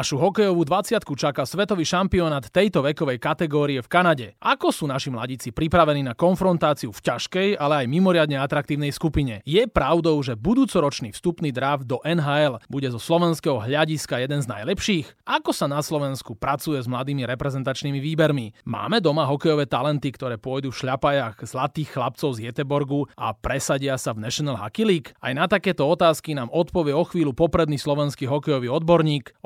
Našu hokejovú 20 čaká svetový šampionát tejto vekovej kategórie v Kanade. Ako sú naši mladíci pripravení na konfrontáciu v ťažkej, ale aj mimoriadne atraktívnej skupine? Je pravdou, že budúcoročný vstupný draft do NHL bude zo slovenského hľadiska jeden z najlepších? Ako sa na Slovensku pracuje s mladými reprezentačnými výbermi? Máme doma hokejové talenty, ktoré pôjdu v šľapajach zlatých chlapcov z Jeteborgu a presadia sa v National Hockey League? Aj na takéto otázky nám odpovie o chvíľu popredný slovenský hokejový odborník,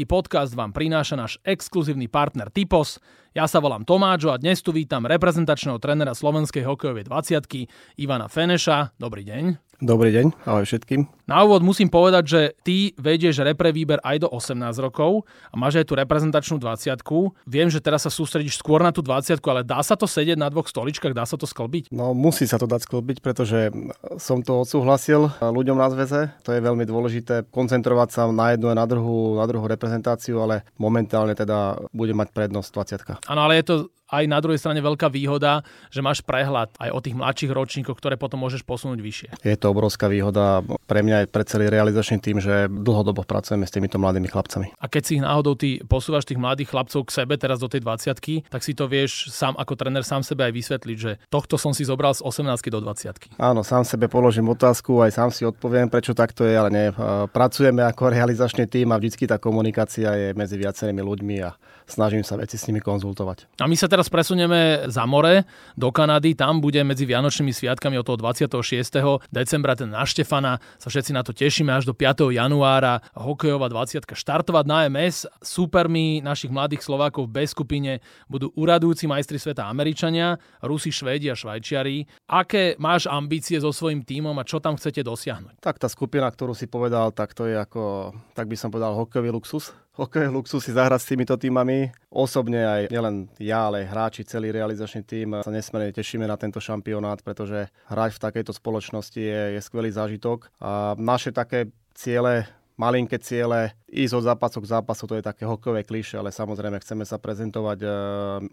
Olympijský podcast vám prináša náš exkluzívny partner Typos. Ja sa volám Tomáčo a dnes tu vítam reprezentačného trénera slovenskej hokejovej 20 Ivana Feneša. Dobrý deň. Dobrý deň, ahoj všetkým. Na úvod musím povedať, že ty vedieš repre výber aj do 18 rokov a máš aj tú reprezentačnú 20 Viem, že teraz sa sústredíš skôr na tú 20 ale dá sa to sedieť na dvoch stoličkách, dá sa to sklbiť? No musí sa to dať sklbiť, pretože som to odsúhlasil ľuďom na zväze. To je veľmi dôležité koncentrovať sa na jednu a na druhú, na druhú reprezentáciu, ale momentálne teda bude mať prednosť 20 Áno, ale je to aj na druhej strane veľká výhoda, že máš prehľad aj o tých mladších ročníkoch, ktoré potom môžeš posunúť vyššie. Je to obrovská výhoda pre mňa aj pre celý realizačný tým, že dlhodobo pracujeme s týmito mladými chlapcami. A keď si ich náhodou ty posúvaš tých mladých chlapcov k sebe teraz do tej 20 tak si to vieš sám ako tréner sám sebe aj vysvetliť, že tohto som si zobral z 18 do 20 Áno, sám sebe položím otázku, aj sám si odpoviem, prečo takto je, ale nie. Pracujeme ako realizačný tým a vždycky tá komunikácia je medzi viacerými ľuďmi a snažím sa veci s nimi konzultovať. A my sa teraz presunieme za more do Kanady, tam bude medzi Vianočnými sviatkami od toho 26. decembra ten na Štefana, sa všetci na to tešíme až do 5. januára, hokejová 20 štartovať na MS, supermi našich mladých Slovákov v B skupine budú uradujúci majstri sveta Američania, Rusi, Švédi a Švajčiari. Aké máš ambície so svojím tímom a čo tam chcete dosiahnuť? Tak tá skupina, ktorú si povedal, tak to je ako, tak by som povedal, hokejový luxus hokej luxus si zahrať s týmito týmami. Osobne aj nielen ja, ale hráči, celý realizačný tým sa nesmierne tešíme na tento šampionát, pretože hrať v takejto spoločnosti je, je skvelý zážitok. A naše také ciele malinké ciele, ísť od zápasu k zápasu, to je také hokejové kliše, ale samozrejme chceme sa prezentovať uh,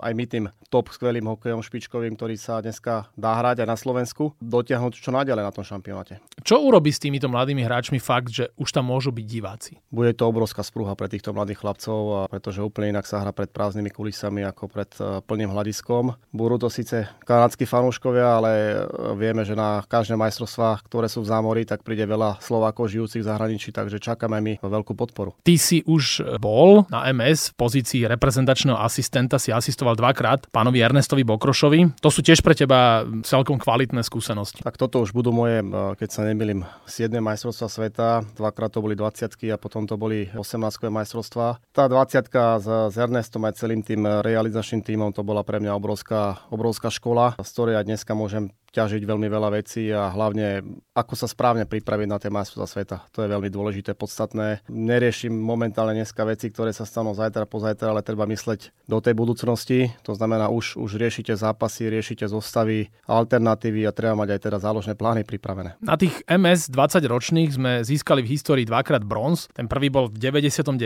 aj my tým top skvelým hokejom špičkovým, ktorý sa dneska dá hrať aj na Slovensku, dotiahnuť čo naďalej na tom šampionáte. Čo urobí s týmito mladými hráčmi fakt, že už tam môžu byť diváci? Bude to obrovská sprúha pre týchto mladých chlapcov, pretože úplne inak sa hra pred prázdnymi kulisami ako pred uh, plným hľadiskom. Budú to síce kanadskí fanúškovia, ale e, vieme, že na každé majstrovstvá, ktoré sú v zámori, tak príde veľa Slovákov žijúcich v zahraničí, takže čakáme my veľkú podporu. Ty si už bol na MS v pozícii reprezentačného asistenta, si asistoval dvakrát pánovi Ernestovi Bokrošovi. To sú tiež pre teba celkom kvalitné skúsenosti. Tak toto už budú moje, e, keď sa nemýlim, 7 majstrovstva sveta, dvakrát to boli 20 a potom to boli 18 majstrovstva. Tá 20 s, s Ernestom aj celým tým realizačným týmom to bola pre mňa obrovská, obrovská škola, z ktorej ja dneska môžem ťažiť veľmi veľa vecí a hlavne ako sa správne pripraviť na tie majstrovstvá sveta. To je veľmi dôležité, podstatné. Neriešim momentálne dneska veci, ktoré sa stanú zajtra, pozajtra, ale treba mysleť do tej budúcnosti. To znamená, už, už riešite zápasy, riešite zostavy, alternatívy a treba mať aj teda záložné plány pripravené. Na tých MS 20 ročných sme získali v histórii dvakrát bronz. Ten prvý bol v 99.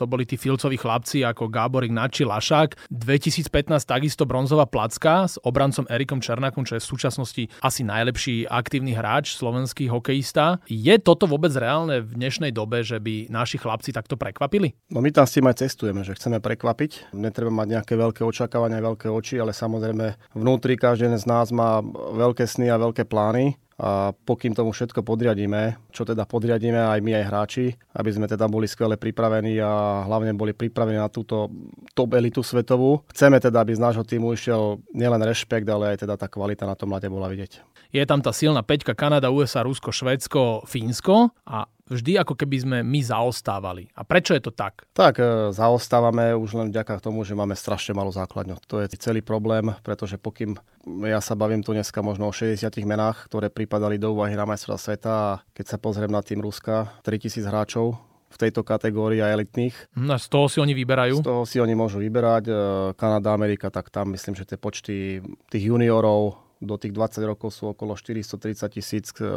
To boli tí filcoví chlapci ako Gábor Ignáči Lašák. 2015 takisto bronzová placka s obrancom Erikom Černákom, čo je v súčasnosti súčasnosti asi najlepší aktívny hráč, slovenský hokejista. Je toto vôbec reálne v dnešnej dobe, že by naši chlapci takto prekvapili? No my tam s tým aj cestujeme, že chceme prekvapiť. Netreba mať nejaké veľké očakávania, veľké oči, ale samozrejme vnútri každý z nás má veľké sny a veľké plány a pokým tomu všetko podriadíme, čo teda podriadíme aj my, aj hráči, aby sme teda boli skvele pripravení a hlavne boli pripravení na túto top elitu svetovú. Chceme teda, aby z nášho týmu išiel nielen rešpekt, ale aj teda tá kvalita na tom mlade bola vidieť. Je tam tá silná peťka Kanada, USA, Rusko, Švédsko, Fínsko a vždy ako keby sme my zaostávali. A prečo je to tak? Tak, e, zaostávame už len vďaka tomu, že máme strašne malú základňu. To je celý problém, pretože pokým ja sa bavím tu dneska možno o 60 menách, ktoré pripadali do úvahy na majstra sveta a keď sa pozriem na tým Ruska, 3000 hráčov, v tejto kategórii a elitných. No, z toho si oni vyberajú? Z toho si oni môžu vyberať. E, Kanada, Amerika, tak tam myslím, že tie počty tých juniorov do tých 20 rokov sú okolo 430 tisíc, e,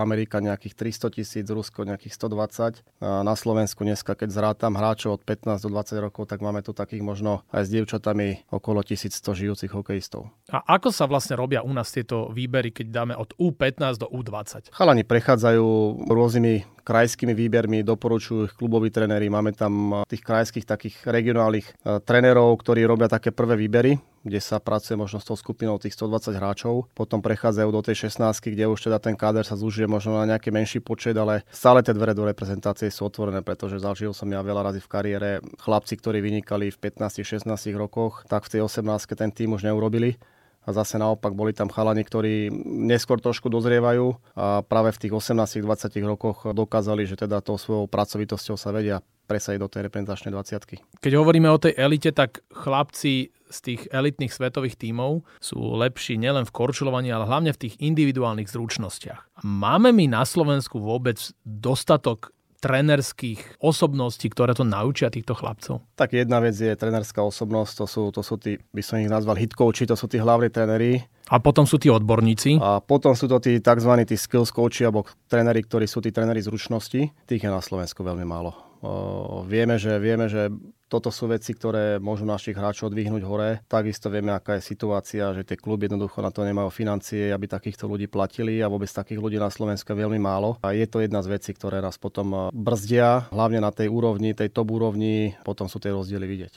Amerika nejakých 300 tisíc, Rusko nejakých 120. A na Slovensku dneska, keď zrátam hráčov od 15 do 20 rokov, tak máme tu takých možno aj s dievčatami okolo 1100 žijúcich hokejistov. A ako sa vlastne robia u nás tieto výbery, keď dáme od U15 do U20? Chalani prechádzajú rôznymi krajskými výbermi, doporučujú ich kluboví tréneri. Máme tam tých krajských takých regionálnych e, trénerov, ktorí robia také prvé výbery kde sa pracuje možno s tou skupinou tých 120 hráčov. Potom prechádzajú do tej 16, kde už teda ten káder sa zúžije možno na nejaký menší počet, ale stále tie dvere do reprezentácie sú otvorené, pretože zažil som ja veľa razy v kariére chlapci, ktorí vynikali v 15-16 rokoch, tak v tej 18 ten tým už neurobili a zase naopak boli tam chalani, ktorí neskôr trošku dozrievajú a práve v tých 18-20 rokoch dokázali, že teda tou svojou pracovitosťou sa vedia presadiť do tej reprezentačnej 20 Keď hovoríme o tej elite, tak chlapci z tých elitných svetových tímov sú lepší nielen v korčulovaní, ale hlavne v tých individuálnych zručnostiach. Máme my na Slovensku vôbec dostatok trenerských osobností, ktoré to naučia týchto chlapcov? Tak jedna vec je trenerská osobnosť, to sú, to sú tí, by som ich nazval hitcoachi, to sú tí hlavní tréneri. A potom sú tí odborníci. A potom sú to tí tzv. tí skills coachi alebo tréneri, ktorí sú tí tréneri zručnosti. Tých je na Slovensku veľmi málo. O, vieme, že, vieme, že toto sú veci, ktoré môžu našich hráčov odvihnúť hore. Takisto vieme, aká je situácia, že tie kluby jednoducho na to nemajú financie, aby takýchto ľudí platili a vôbec takých ľudí na Slovensku je veľmi málo. A je to jedna z vecí, ktoré nás potom brzdia, hlavne na tej úrovni, tej top úrovni, potom sú tie rozdiely vidieť.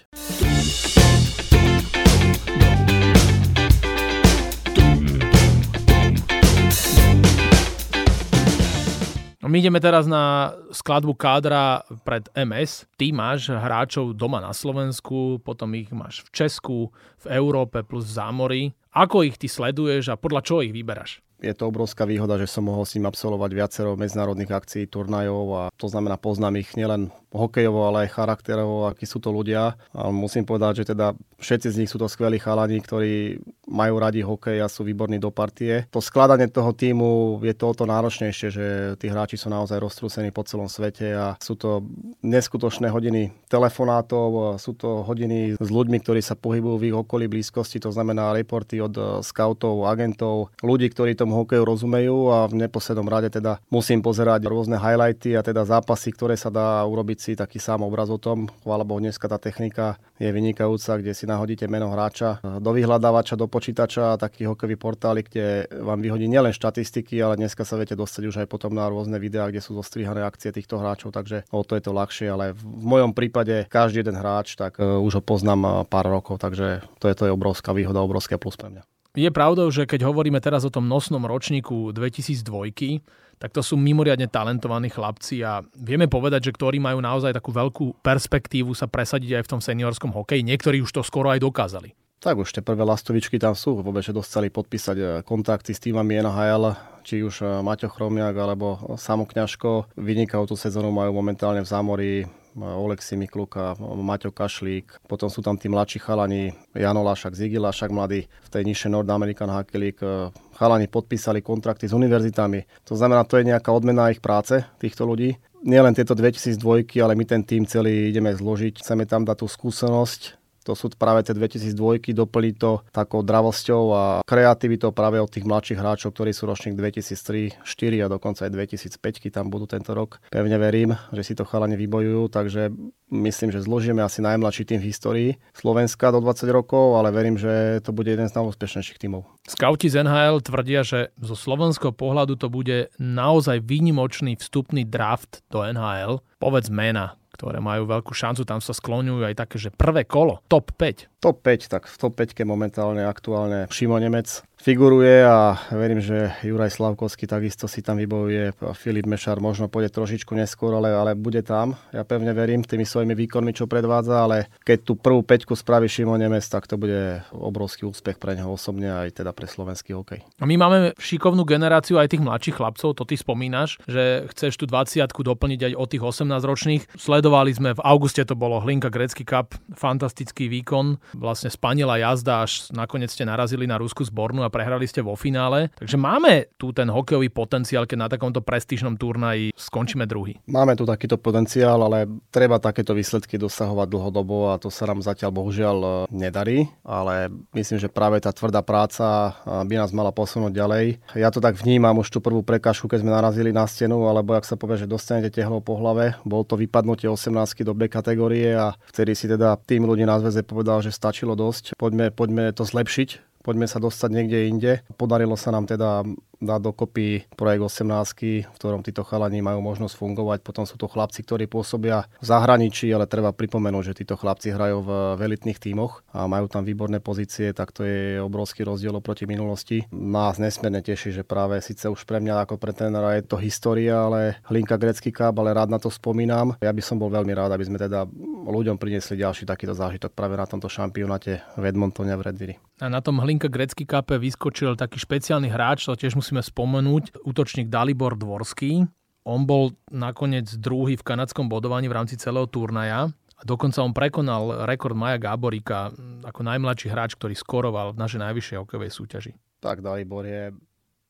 My ideme teraz na skladbu kádra pred MS. Ty máš hráčov doma na Slovensku, potom ich máš v Česku, v Európe plus v zámori. Ako ich ty sleduješ a podľa čoho ich vyberáš? Je to obrovská výhoda, že som mohol s ním absolvovať viacero medzinárodných akcií, turnajov a to znamená poznám ich nielen hokejovo, ale aj charakterovo, akí sú to ľudia. A musím povedať, že teda všetci z nich sú to skvelí chalani, ktorí majú radi hokej a sú výborní do partie. To skladanie toho týmu je to o to náročnejšie, že tí hráči sú naozaj roztrúsení po celom svete a sú to neskutočné hodiny telefonátov, sú to hodiny s ľuďmi, ktorí sa pohybujú v ich okolí blízkosti, to znamená reporty od scoutov, agentov, ľudí, ktorí tomu hokeju rozumejú a v neposlednom rade teda musím pozerať rôzne highlighty a teda zápasy, ktoré sa dá urobiť si taký sám obraz o tom. Chvála Bohu, dneska tá technika je vynikajúca, kde si nahodíte meno hráča do vyhľadávača, do počítača, taký hokejový portály, kde vám vyhodí nielen štatistiky, ale dneska sa viete dostať už aj potom na rôzne videá, kde sú zostrihané akcie týchto hráčov, takže o to je to ľahšie, ale v mojom prípade každý jeden hráč, tak uh, už ho poznám uh, pár rokov, takže to je, to je obrovská výhoda, obrovské plus pre mňa. Je pravdou, že keď hovoríme teraz o tom nosnom ročníku 2002, tak to sú mimoriadne talentovaní chlapci a vieme povedať, že ktorí majú naozaj takú veľkú perspektívu sa presadiť aj v tom seniorskom hokeji. Niektorí už to skoro aj dokázali. Tak už tie prvé lastovičky tam sú, vôbec, že dostali podpísať eh, kontakty s týmami NHL, či už eh, Maťo Chromiak alebo Samo Kňažko. Vynikajúcu sezónu majú momentálne v zámori Oleksi Mikluka, Maťo Kašlík, potom sú tam tí mladší chalani, Jano Lášak, Zigi Lášak mladý, v tej nižšej Nord American Hockey League. Eh, chalani podpísali kontrakty s univerzitami. To znamená, to je nejaká odmena ich práce, týchto ľudí. Nielen tieto 2002, ale my ten tým celý ideme zložiť. Chceme tam dať tú skúsenosť, to sú práve tie 2002, doplniť to takou dravosťou a kreativitou práve od tých mladších hráčov, ktorí sú ročník 2003, 4 a dokonca aj 2005 tam budú tento rok. Pevne verím, že si to chalani vybojujú, takže myslím, že zložíme asi najmladší tým v histórii Slovenska do 20 rokov, ale verím, že to bude jeden z najúspešnejších tímov. Skauti z NHL tvrdia, že zo slovenského pohľadu to bude naozaj výnimočný vstupný draft do NHL. Povedz mena, ktoré majú veľkú šancu, tam sa skloňujú aj také, že prvé kolo, top 5. Top 5, tak v top 5 momentálne aktuálne Šimo Nemec, figuruje a verím, že Juraj Slavkovský takisto si tam vybojuje. Filip Mešar možno pôjde trošičku neskôr, ale, ale bude tam. Ja pevne verím tými svojimi výkonmi, čo predvádza, ale keď tú prvú peťku spraví Šimo Nemec, tak to bude obrovský úspech pre neho osobne aj teda pre slovenský hokej. A my máme šikovnú generáciu aj tých mladších chlapcov, to ty spomínaš, že chceš tú 20 doplniť aj od tých 18 ročných. Sledovali sme v auguste to bolo Hlinka Grecký Cup, fantastický výkon vlastne spanila jazda, až nakoniec ste narazili na ruskú zbornu a prehrali ste vo finále. Takže máme tu ten hokejový potenciál, keď na takomto prestížnom turnaji skončíme druhý. Máme tu takýto potenciál, ale treba takéto výsledky dosahovať dlhodobo a to sa nám zatiaľ bohužiaľ e, nedarí, ale myslím, že práve tá tvrdá práca e, by nás mala posunúť ďalej. Ja to tak vnímam už tú prvú prekažku, keď sme narazili na stenu, alebo ak sa povie, že dostanete tehlou po hlave. Bol to vypadnutie 18 do B kategórie a vtedy si teda tým ľudí na zväze povedal, že stačilo dosť. Poďme, poďme to zlepšiť poďme sa dostať niekde inde. Podarilo sa nám teda dať dokopy projekt 18, v ktorom títo chalani majú možnosť fungovať. Potom sú to chlapci, ktorí pôsobia v zahraničí, ale treba pripomenúť, že títo chlapci hrajú v elitných tímoch a majú tam výborné pozície, tak to je obrovský rozdiel oproti minulosti. Nás nesmierne teší, že práve síce už pre mňa ako pre trénera je to história, ale Hlinka Grecký Cup, ale rád na to spomínam. Ja by som bol veľmi rád, aby sme teda ľuďom priniesli ďalší takýto zážitok práve na tomto šampionáte v Edmontone v Redviri. A na tom Hlinka Grecký Cup vyskočil taký špeciálny hráč, to tiež musíme spomenúť, útočník Dalibor Dvorský. On bol nakoniec druhý v kanadskom bodovaní v rámci celého turnaja. Dokonca on prekonal rekord Maja Gáborika ako najmladší hráč, ktorý skoroval v našej najvyššej hokejovej súťaži. Tak Dalibor je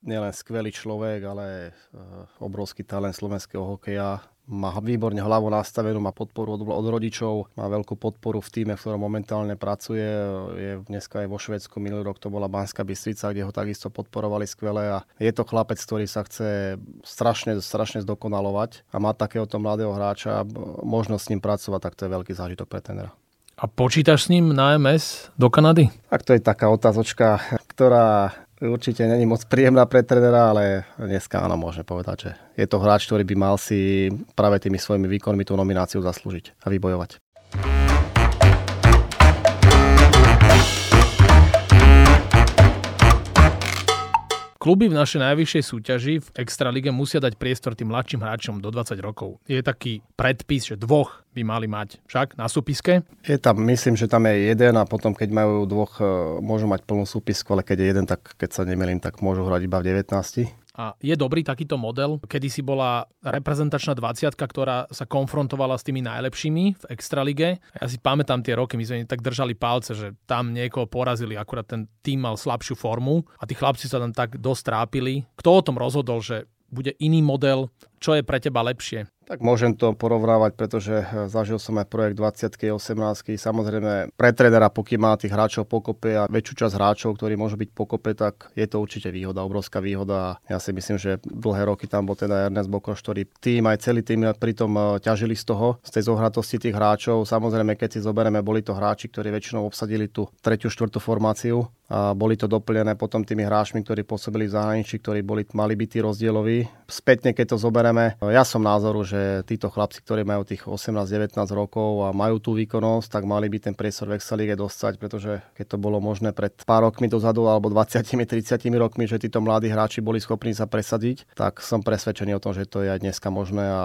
nielen skvelý človek, ale eh, obrovský talent slovenského hokeja má výborne hlavu nastavenú, má podporu od, od rodičov, má veľkú podporu v týme, v ktorom momentálne pracuje. Je dneska aj vo Švedsku, minulý rok to bola Banská Bystrica, kde ho takisto podporovali skvele a je to chlapec, ktorý sa chce strašne, strašne zdokonalovať a má takéhoto mladého hráča, možnosť s ním pracovať, tak to je veľký zážitok pre tenera. A počítaš s ním na MS do Kanady? Tak to je taká otázočka, ktorá určite není moc príjemná pre trenera, ale dneska áno, môžeme povedať, že je to hráč, ktorý by mal si práve tými svojimi výkonmi tú nomináciu zaslúžiť a vybojovať. Kluby v našej najvyššej súťaži v Extralige musia dať priestor tým mladším hráčom do 20 rokov. Je taký predpis, že dvoch by mali mať však na súpiske? Je tam, myslím, že tam je jeden a potom keď majú dvoch, e, môžu mať plnú súpisku, ale keď je jeden, tak keď sa nemýlim, tak môžu hrať iba v 19. A je dobrý takýto model, kedy si bola reprezentačná 20 ktorá sa konfrontovala s tými najlepšími v Extralige. Ja si pamätám tie roky, my sme tak držali palce, že tam niekoho porazili, akurát ten tým mal slabšiu formu a tí chlapci sa tam tak dosť trápili. Kto o tom rozhodol, že bude iný model, čo je pre teba lepšie? Tak môžem to porovnávať, pretože eh, zažil som aj projekt 20 18 Samozrejme, pre trénera, pokým má tých hráčov pokope a väčšiu časť hráčov, ktorí môžu byť pokope, tak je to určite výhoda, obrovská výhoda. Ja si myslím, že dlhé roky tam bol teda Ernest Bokoš, ktorý tým aj celý tým pritom eh, ťažili z toho, z tej zohratosti tých hráčov. Samozrejme, keď si zoberieme, boli to hráči, ktorí väčšinou obsadili tú tretiu, štvrtú formáciu a boli to doplnené potom tými hráčmi, ktorí pôsobili v zahraničí, ktorí boli, mali byť tí rozdieloví. Spätne, keď to zoberieme, ja som názoru, že títo chlapci, ktorí majú tých 18-19 rokov a majú tú výkonnosť, tak mali by ten priestor v Excelíge dostať, pretože keď to bolo možné pred pár rokmi dozadu alebo 20-30 rokmi, že títo mladí hráči boli schopní sa presadiť, tak som presvedčený o tom, že to je aj dneska možné a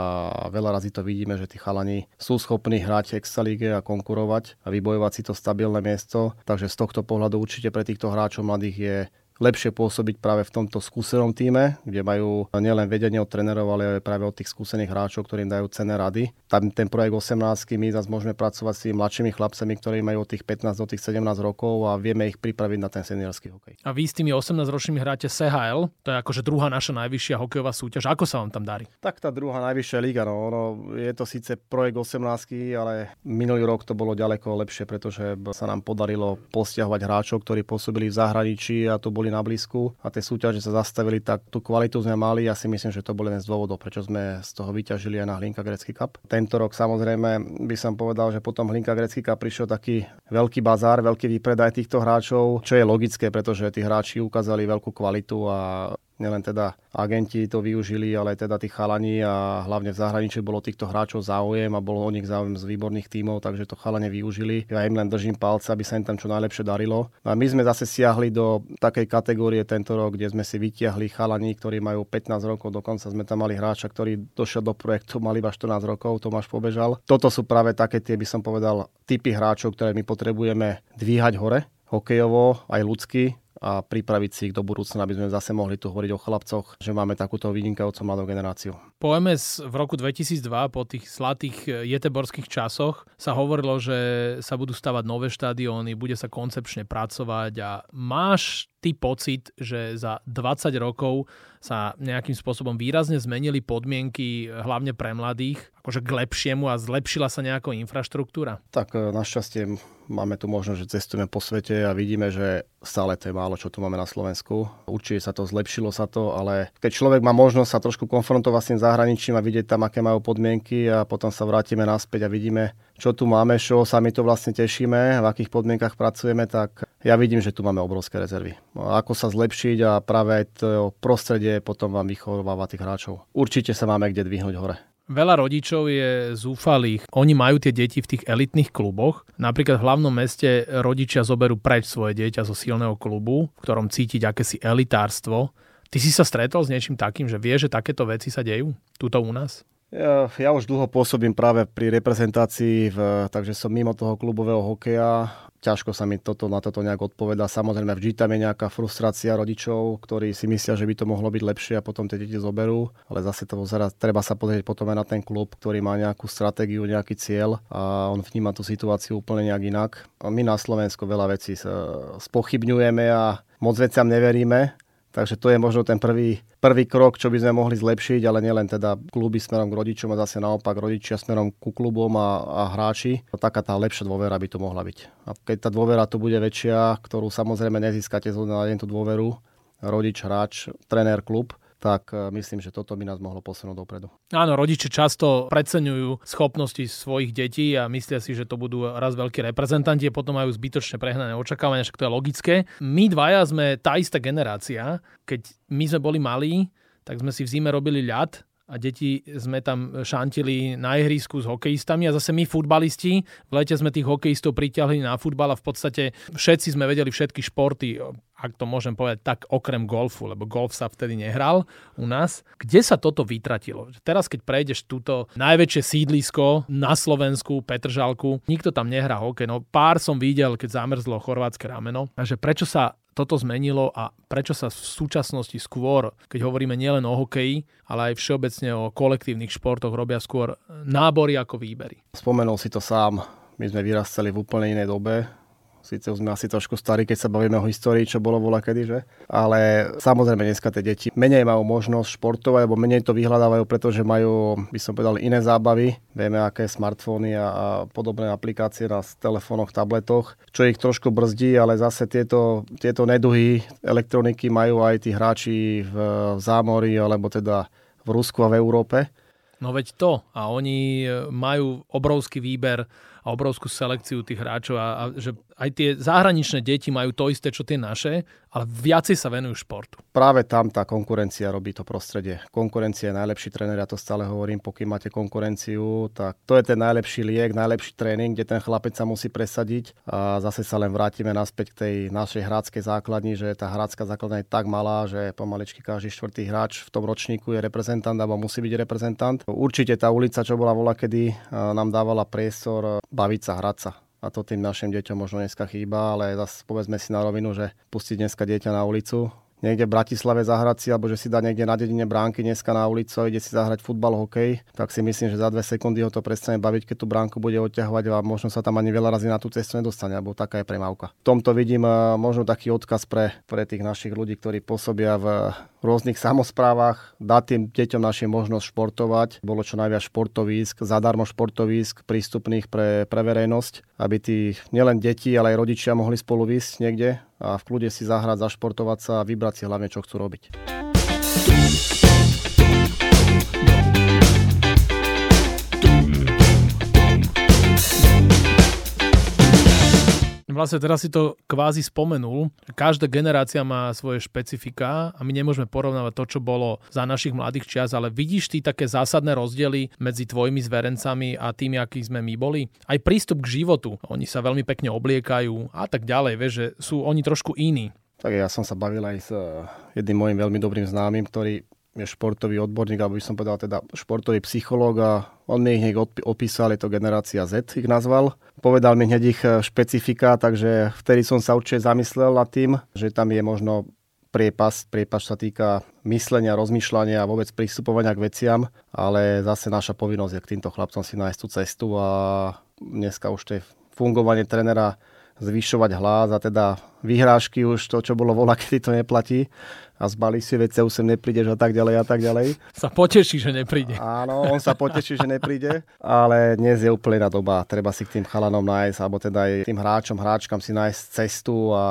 veľa razy to vidíme, že tí chalani sú schopní hrať v Excelíge a konkurovať a vybojovať si to stabilné miesto. Takže z tohto pohľadu určite pre týchto hráčov mladých je lepšie pôsobiť práve v tomto skúsenom týme, kde majú nielen vedenie od trénerov, ale aj práve od tých skúsených hráčov, ktorým dajú cenné rady. Tam ten projekt 18 my zase môžeme pracovať s tými mladšími chlapcami, ktorí majú od tých 15 do tých 17 rokov a vieme ich pripraviť na ten seniorský hokej. A vy s tými 18-ročnými hráte SHL, to je akože druhá naša najvyššia hokejová súťaž. Ako sa vám tam darí? Tak tá druhá najvyššia liga, no, ono, je to síce projekt 18, ale minulý rok to bolo ďaleko lepšie, pretože sa nám podarilo postiahovať hráčov, ktorí pôsobili v zahraničí a to boli na blízku a tie súťaže sa zastavili, tak tú kvalitu sme mali. Ja si myslím, že to bol jeden z dôvodov, prečo sme z toho vyťažili aj na Hlinka Grecký Cup. Tento rok samozrejme by som povedal, že potom Hlinka Grecký Cup prišiel taký veľký bazár, veľký výpredaj týchto hráčov, čo je logické, pretože tí hráči ukázali veľkú kvalitu a nielen teda agenti to využili, ale teda tí chalani a hlavne v zahraničí bolo týchto hráčov záujem a bolo o nich záujem z výborných tímov, takže to chalane využili. Ja im len držím palce, aby sa im tam čo najlepšie darilo. A my sme zase siahli do takej kategórie tento rok, kde sme si vytiahli chalani, ktorí majú 15 rokov, dokonca sme tam mali hráča, ktorý došiel do projektu, mal iba 14 rokov, Tomáš pobežal. Toto sú práve také tie, by som povedal, typy hráčov, ktoré my potrebujeme dvíhať hore, hokejovo, aj ľudsky, a pripraviť si ich do budúcna, aby sme zase mohli tu hovoriť o chlapcoch, že máme takúto vynikajúcu mladú generáciu. Po MS v roku 2002, po tých zlatých jeteborských časoch, sa hovorilo, že sa budú stavať nové štadióny, bude sa koncepčne pracovať a máš ty pocit, že za 20 rokov sa nejakým spôsobom výrazne zmenili podmienky hlavne pre mladých, akože k lepšiemu a zlepšila sa nejaká infraštruktúra? Tak e, našťastie máme tu možnosť, že cestujeme po svete a vidíme, že stále to je málo, čo tu máme na Slovensku. Určite sa to, zlepšilo sa to, ale keď človek má možnosť sa trošku konfrontovať s tým zahraničím a vidieť tam, aké majú podmienky a potom sa vrátime naspäť a vidíme, čo tu máme, čo sa my to vlastne tešíme, v akých podmienkach pracujeme, tak ja vidím, že tu máme obrovské rezervy. Ako sa zlepšiť a práve to prostredie potom vám vychováva tých hráčov. Určite sa máme kde dvihnúť hore. Veľa rodičov je zúfalých. Oni majú tie deti v tých elitných kluboch. Napríklad v hlavnom meste rodičia zoberú preč svoje dieťa zo silného klubu, v ktorom cítiť akési elitárstvo. Ty si sa stretol s niečím takým, že vie, že takéto veci sa dejú tuto u nás? Ja, ja už dlho pôsobím práve pri reprezentácii, v, takže som mimo toho klubového hokeja. Ťažko sa mi toto, na toto nejak odpovedá. Samozrejme, vždy tam je nejaká frustrácia rodičov, ktorí si myslia, že by to mohlo byť lepšie a potom tie deti zoberú. Ale zase to treba sa pozrieť potom aj na ten klub, ktorý má nejakú stratégiu, nejaký cieľ a on vníma tú situáciu úplne nejak inak. My na Slovensku veľa vecí spochybňujeme a moc veciam neveríme Takže to je možno ten prvý, prvý krok, čo by sme mohli zlepšiť, ale nielen teda kluby smerom k rodičom a zase naopak rodičia smerom ku klubom a, a hráči. Taká tá lepšia dôvera by to mohla byť. A keď tá dôvera tu bude väčšia, ktorú samozrejme nezískate zo na deň tú dôveru, rodič, hráč, tréner, klub, tak e, myslím, že toto by nás mohlo posunúť dopredu. Áno, rodiče často preceňujú schopnosti svojich detí a myslia si, že to budú raz veľkí reprezentanti a potom majú zbytočne prehnané očakávania, že to je logické. My dvaja sme tá istá generácia. Keď my sme boli malí, tak sme si v zime robili ľad a deti sme tam šantili na ihrisku s hokejistami a zase my futbalisti v lete sme tých hokejistov priťahli na futbal a v podstate všetci sme vedeli všetky športy, ak to môžem povedať tak okrem golfu, lebo golf sa vtedy nehral u nás. Kde sa toto vytratilo? Teraz keď prejdeš túto najväčšie sídlisko na Slovensku, Petržalku, nikto tam nehrá hokej. No pár som videl, keď zamrzlo chorvátske rameno. Takže prečo sa toto zmenilo a prečo sa v súčasnosti skôr, keď hovoríme nielen o hokeji, ale aj všeobecne o kolektívnych športoch, robia skôr nábory ako výbery. Spomenul si to sám. My sme vyrastali v úplne inej dobe Sice sme asi trošku starí, keď sa bavíme o histórii, čo bolo voľa kedy, že? Ale samozrejme dneska tie deti menej majú možnosť športovať, alebo menej to vyhľadávajú, pretože majú, by som povedal, iné zábavy. Vieme, aké smartfóny a, a podobné aplikácie na telefónoch, tabletoch, čo ich trošku brzdí, ale zase tieto, tieto neduhy elektroniky majú aj tí hráči v, v zámori, alebo teda v Rusku a v Európe. No veď to. A oni majú obrovský výber a obrovskú selekciu tých hráčov a, a že aj tie zahraničné deti majú to isté, čo tie naše, ale viacej sa venujú športu. Práve tam tá konkurencia robí to prostredie. Konkurencia je najlepší tréner, ja to stále hovorím, pokým máte konkurenciu, tak to je ten najlepší liek, najlepší tréning, kde ten chlapec sa musí presadiť a zase sa len vrátime naspäť k tej našej hráckej základni, že tá hrácka základňa je tak malá, že pomaličky každý štvrtý hráč v tom ročníku je reprezentant alebo musí byť reprezentant. Určite tá ulica, čo bola vola, kedy nám dávala priestor baviť sa, hrať sa. A to tým našim deťom možno dneska chýba, ale zase povedzme si na rovinu, že pustiť dneska dieťa na ulicu, niekde v Bratislave zahrať si, alebo že si dá niekde na dedine bránky dneska na ulicu a ide si zahrať futbal, hokej, tak si myslím, že za dve sekundy ho to prestane baviť, keď tú bránku bude odťahovať a možno sa tam ani veľa razy na tú cestu nedostane, alebo taká je premávka. V tomto vidím eh, možno taký odkaz pre, pre tých našich ľudí, ktorí pôsobia v rôznych samozprávach, dať tým deťom našim možnosť športovať. Bolo čo najviac športovísk, zadarmo športovísk prístupných pre, pre verejnosť, aby tí nielen deti, ale aj rodičia mohli spolu výsť niekde a v kľude si zahrať, zašportovať sa a vybrať si hlavne, čo chcú robiť. Vlastne teraz si to kvázi spomenul. Každá generácia má svoje špecifika a my nemôžeme porovnávať to, čo bolo za našich mladých čias, ale vidíš ty také zásadné rozdiely medzi tvojimi zverencami a tými, akí sme my boli? Aj prístup k životu. Oni sa veľmi pekne obliekajú a tak ďalej, vieš, že sú oni trošku iní. Tak ja som sa bavil aj s eh, jedným mojim veľmi dobrým známym, ktorý je športový odborník, alebo by som povedal teda športový psychológ a on mi ich hneď opísal, je to generácia Z, ich nazval. Povedal mi hneď ich e, špecifika, takže vtedy som sa určite zamyslel nad tým, že tam je možno priepas. Priepas sa týka myslenia, rozmýšľania a vôbec pristupovania k veciam, ale zase naša povinnosť je k týmto chlapcom si nájsť tú cestu a dneska už to fungovanie trenera zvyšovať hlas a teda vyhrážky už to, čo bolo vola, kedy to neplatí a zbalí si veci a už sem neprídeš a tak ďalej a tak ďalej. Sa poteší, že nepríde. Áno, on sa poteší, že nepríde, ale dnes je úplne na doba. Treba si k tým chalanom nájsť, alebo teda aj tým hráčom, hráčkam si nájsť cestu a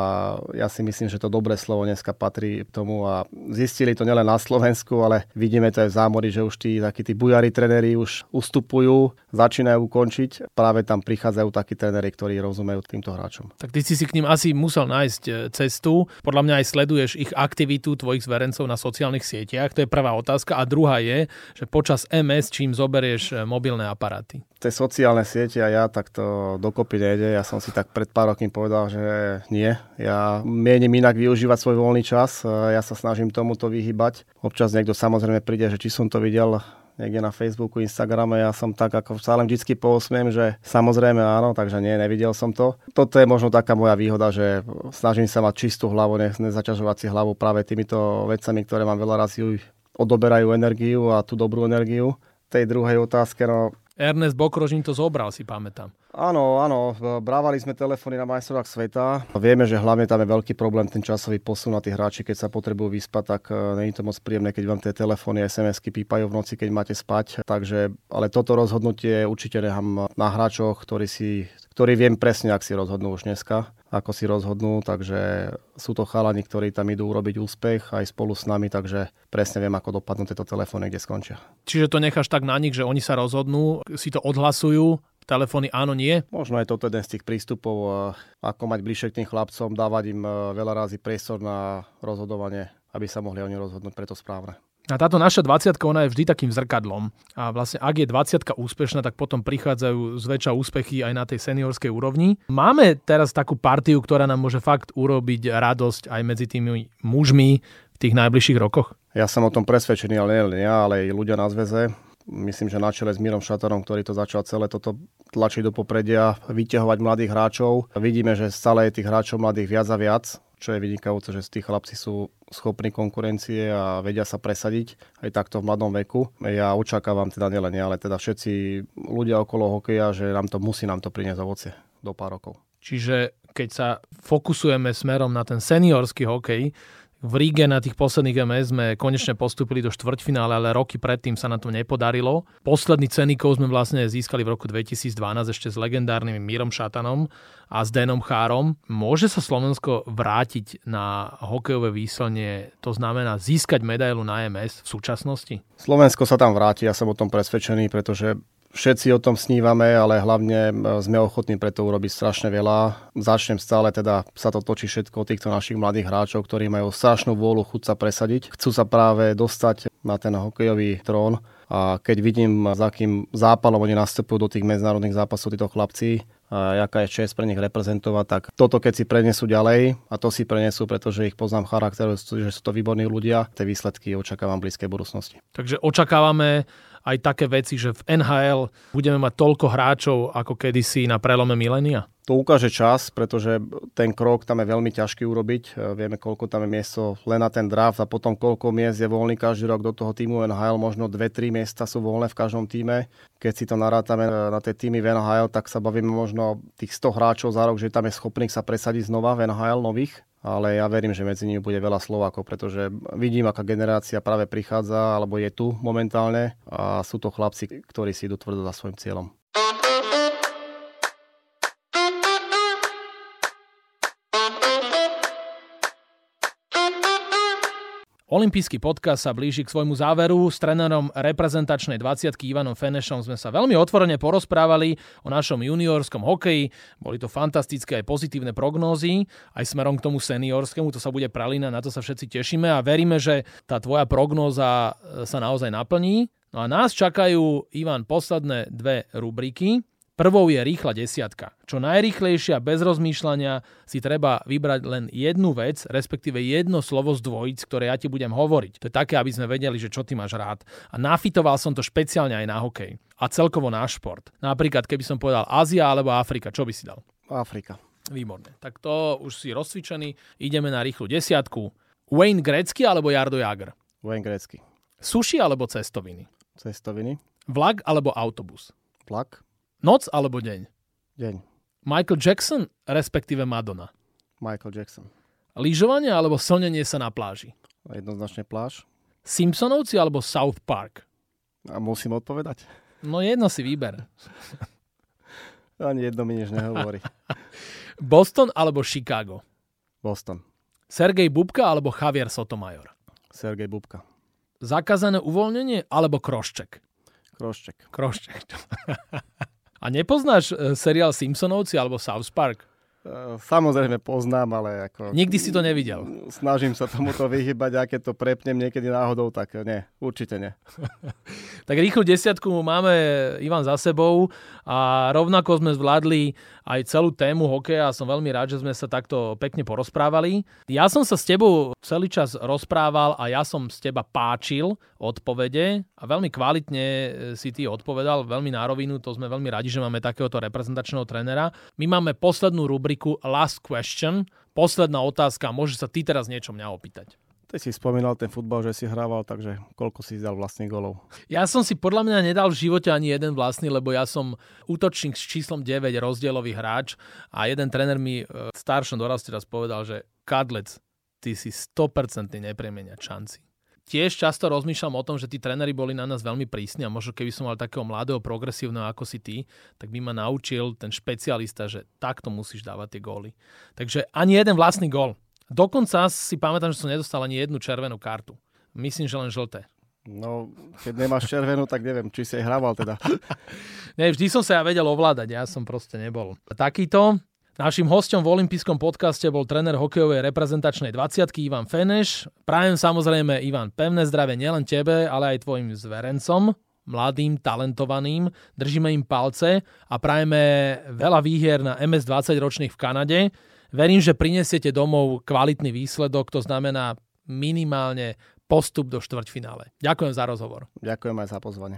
ja si myslím, že to dobré slovo dneska patrí k tomu a zistili to nielen na Slovensku, ale vidíme to aj v zámori, že už tí takí tí bujari trenéri už ustupujú, začínajú končiť. Práve tam prichádzajú takí trenéri, ktorí rozumejú týmto hráčom. Tak ty si si k ním asi musel nájsť e, cestu. Podľa mňa aj sleduješ ich aktivitu, tvojich zverencov na sociálnych sieťach? To je prvá otázka. A druhá je, že počas MS čím zoberieš e, mobilné aparáty? Tie sociálne siete a ja tak to dokopy nejde. Ja som si tak pred pár rokmi povedal, že nie. Ja mienim inak využívať svoj voľný čas. E, ja sa snažím tomuto vyhybať. Občas niekto samozrejme príde, že či som to videl niekde na Facebooku, Instagrame, ja som tak ako sa len vždycky pousmiem, že samozrejme áno, takže nie, nevidel som to. Toto je možno taká moja výhoda, že snažím sa mať čistú hlavu, ne, nezaťažovať si hlavu práve týmito vecami, ktoré mám veľa razy odoberajú energiu a tú dobrú energiu. Tej druhej otázke, no Ernest Bokrožin to zobral, si pamätám. Áno, áno, brávali sme telefóny na majstrovách sveta. Vieme, že hlavne tam je veľký problém ten časový posun na tých hráči, keď sa potrebujú vyspať, tak e, není to moc príjemné, keď vám tie telefóny, SMS-ky pípajú v noci, keď máte spať. Takže, ale toto rozhodnutie určite nechám na hráčoch, ktorí, si, ktorí viem presne, ak si rozhodnú už dneska ako si rozhodnú, takže sú to chalani, ktorí tam idú urobiť úspech aj spolu s nami, takže presne viem, ako dopadnú tieto telefóny, kde skončia. Čiže to necháš tak na nich, že oni sa rozhodnú, si to odhlasujú, telefóny áno, nie? Možno je toto jeden z tých prístupov, ako mať bližšie k tým chlapcom, dávať im e, veľa razy priestor na rozhodovanie, aby sa mohli oni rozhodnúť pre to správne. A táto naša 20 ona je vždy takým zrkadlom. A vlastne ak je 20 úspešná, tak potom prichádzajú zväčša úspechy aj na tej seniorskej úrovni. Máme teraz takú partiu, ktorá nám môže fakt urobiť radosť aj medzi tými mužmi v tých najbližších rokoch? Ja som o tom presvedčený, ale nie ja, ale aj ľudia na zväze. Myslím, že na čele s Mírom Šatarom, ktorý to začal celé toto tlačiť do popredia, vyťahovať mladých hráčov. Vidíme, že stále je tých hráčov mladých viac a viac čo je vynikajúce, že tí chlapci sú schopní konkurencie a vedia sa presadiť aj takto v mladom veku. Ja očakávam teda nielen ja, ale teda všetci ľudia okolo hokeja, že nám to musí nám to priniesť ovocie do pár rokov. Čiže keď sa fokusujeme smerom na ten seniorský hokej, v Ríge na tých posledných MS sme konečne postúpili do štvrťfinále, ale roky predtým sa na to nepodarilo. Posledný ceníkov sme vlastne získali v roku 2012 ešte s legendárnym Mírom Šatanom a s Denom Chárom. Môže sa Slovensko vrátiť na hokejové výslnie, to znamená získať medailu na MS v súčasnosti? Slovensko sa tam vráti, ja som o tom presvedčený, pretože Všetci o tom snívame, ale hlavne sme ochotní preto urobiť strašne veľa. Začnem stále teda sa to točí všetko o týchto našich mladých hráčov, ktorí majú strašnú vôľu chuť sa presadiť. Chcú sa práve dostať na ten hokejový trón a keď vidím, za akým zápalom oni nastupujú do tých medzinárodných zápasov títo chlapci, a jaká je čest pre nich reprezentovať, tak toto keď si prenesú ďalej, a to si prenesú, pretože ich poznám charakter, že sú to výborní ľudia, tie výsledky očakávam v blízkej budúcnosti. Takže očakávame aj také veci, že v NHL budeme mať toľko hráčov ako kedysi na prelome milénia? To ukáže čas, pretože ten krok tam je veľmi ťažký urobiť. E, vieme, koľko tam je miesto len na ten draft a potom koľko miest je voľný každý rok do toho týmu NHL. Možno 2-3 miesta sú voľné v každom týme. Keď si to narátame e, na tie týmy v NHL, tak sa bavíme možno tých 100 hráčov za rok, že tam je schopných sa presadiť znova v NHL nových ale ja verím, že medzi nimi bude veľa Slovákov, pretože vidím, aká generácia práve prichádza, alebo je tu momentálne a sú to chlapci, ktorí si idú tvrdo za svojim cieľom. Olympijský podcast sa blíži k svojmu záveru. S trénerom reprezentačnej 20 Ivanom Fenešom sme sa veľmi otvorene porozprávali o našom juniorskom hokeji. Boli to fantastické aj pozitívne prognózy, aj smerom k tomu seniorskému, to sa bude pralina, na to sa všetci tešíme a veríme, že tá tvoja prognóza e, sa naozaj naplní. No a nás čakajú, Ivan, posledné dve rubriky. Prvou je rýchla desiatka. Čo najrýchlejšia, bez rozmýšľania si treba vybrať len jednu vec, respektíve jedno slovo z dvojic, ktoré ja ti budem hovoriť. To je také, aby sme vedeli, že čo ty máš rád. A nafitoval som to špeciálne aj na hokej. A celkovo na šport. Napríklad, keby som povedal Ázia alebo Afrika, čo by si dal? Afrika. Výborne. Tak to už si rozcvičený. Ideme na rýchlu desiatku. Wayne Grecky alebo Jardo Jager? Wayne Grecky. Suši alebo cestoviny? Cestoviny. Vlak alebo autobus? Vlak. Noc alebo deň? Deň. Michael Jackson, respektíve Madonna. Michael Jackson. Lyžovanie alebo slnenie sa na pláži? Jednoznačne pláž. Simpsonovci alebo South Park? A musím odpovedať? No jedno si vyber. Ani jedno mi nič nehovorí. Boston alebo Chicago? Boston. Sergej Bubka alebo Javier Sotomayor? Sergej Bubka. Zakázané uvoľnenie alebo Krošček? Krošček. Krošček. A nepoznáš e, seriál Simpsonovci alebo South Park? E, samozrejme poznám, ale ako... Nikdy si to nevidel. Snažím sa tomuto vyhybať a keď to prepnem niekedy náhodou, tak nie, určite nie. tak rýchlu desiatku máme Ivan za sebou a rovnako sme zvládli aj celú tému hokeja a som veľmi rád, že sme sa takto pekne porozprávali. Ja som sa s tebou celý čas rozprával a ja som z teba páčil odpovede a veľmi kvalitne e, si ty odpovedal, veľmi na rovinu, to sme veľmi radi, že máme takéhoto reprezentačného trénera. My máme poslednú rubriku Last Question, posledná otázka, môže sa ty teraz niečo mňa opýtať. Ty si spomínal ten futbal, že si hrával, takže koľko si dal vlastných golov? Ja som si podľa mňa nedal v živote ani jeden vlastný, lebo ja som útočník s číslom 9, rozdielový hráč a jeden tréner mi v staršom doraste raz povedal, že Kadlec, ty si 100% nepremeniať šanci. Tiež často rozmýšľam o tom, že tí tréneri boli na nás veľmi prísni a možno keby som mal takého mladého, progresívneho ako si ty, tak by ma naučil ten špecialista, že takto musíš dávať tie góly. Takže ani jeden vlastný gól. Dokonca si pamätám, že som nedostal ani jednu červenú kartu. Myslím, že len žlté. No, keď nemáš červenú, tak neviem, či si aj hrával teda. Nie, vždy som sa ja vedel ovládať, ja som proste nebol. Takýto. Našim hostom v olympijskom podcaste bol tréner hokejovej reprezentačnej 20 Ivan Feneš. Prajem samozrejme, Ivan, pevné zdravie nielen tebe, ale aj tvojim zverencom, mladým, talentovaným. Držíme im palce a prajeme veľa výhier na MS-20 ročných v Kanade. Verím, že prinesiete domov kvalitný výsledok, to znamená minimálne postup do štvrťfinále. Ďakujem za rozhovor. Ďakujem aj za pozvanie.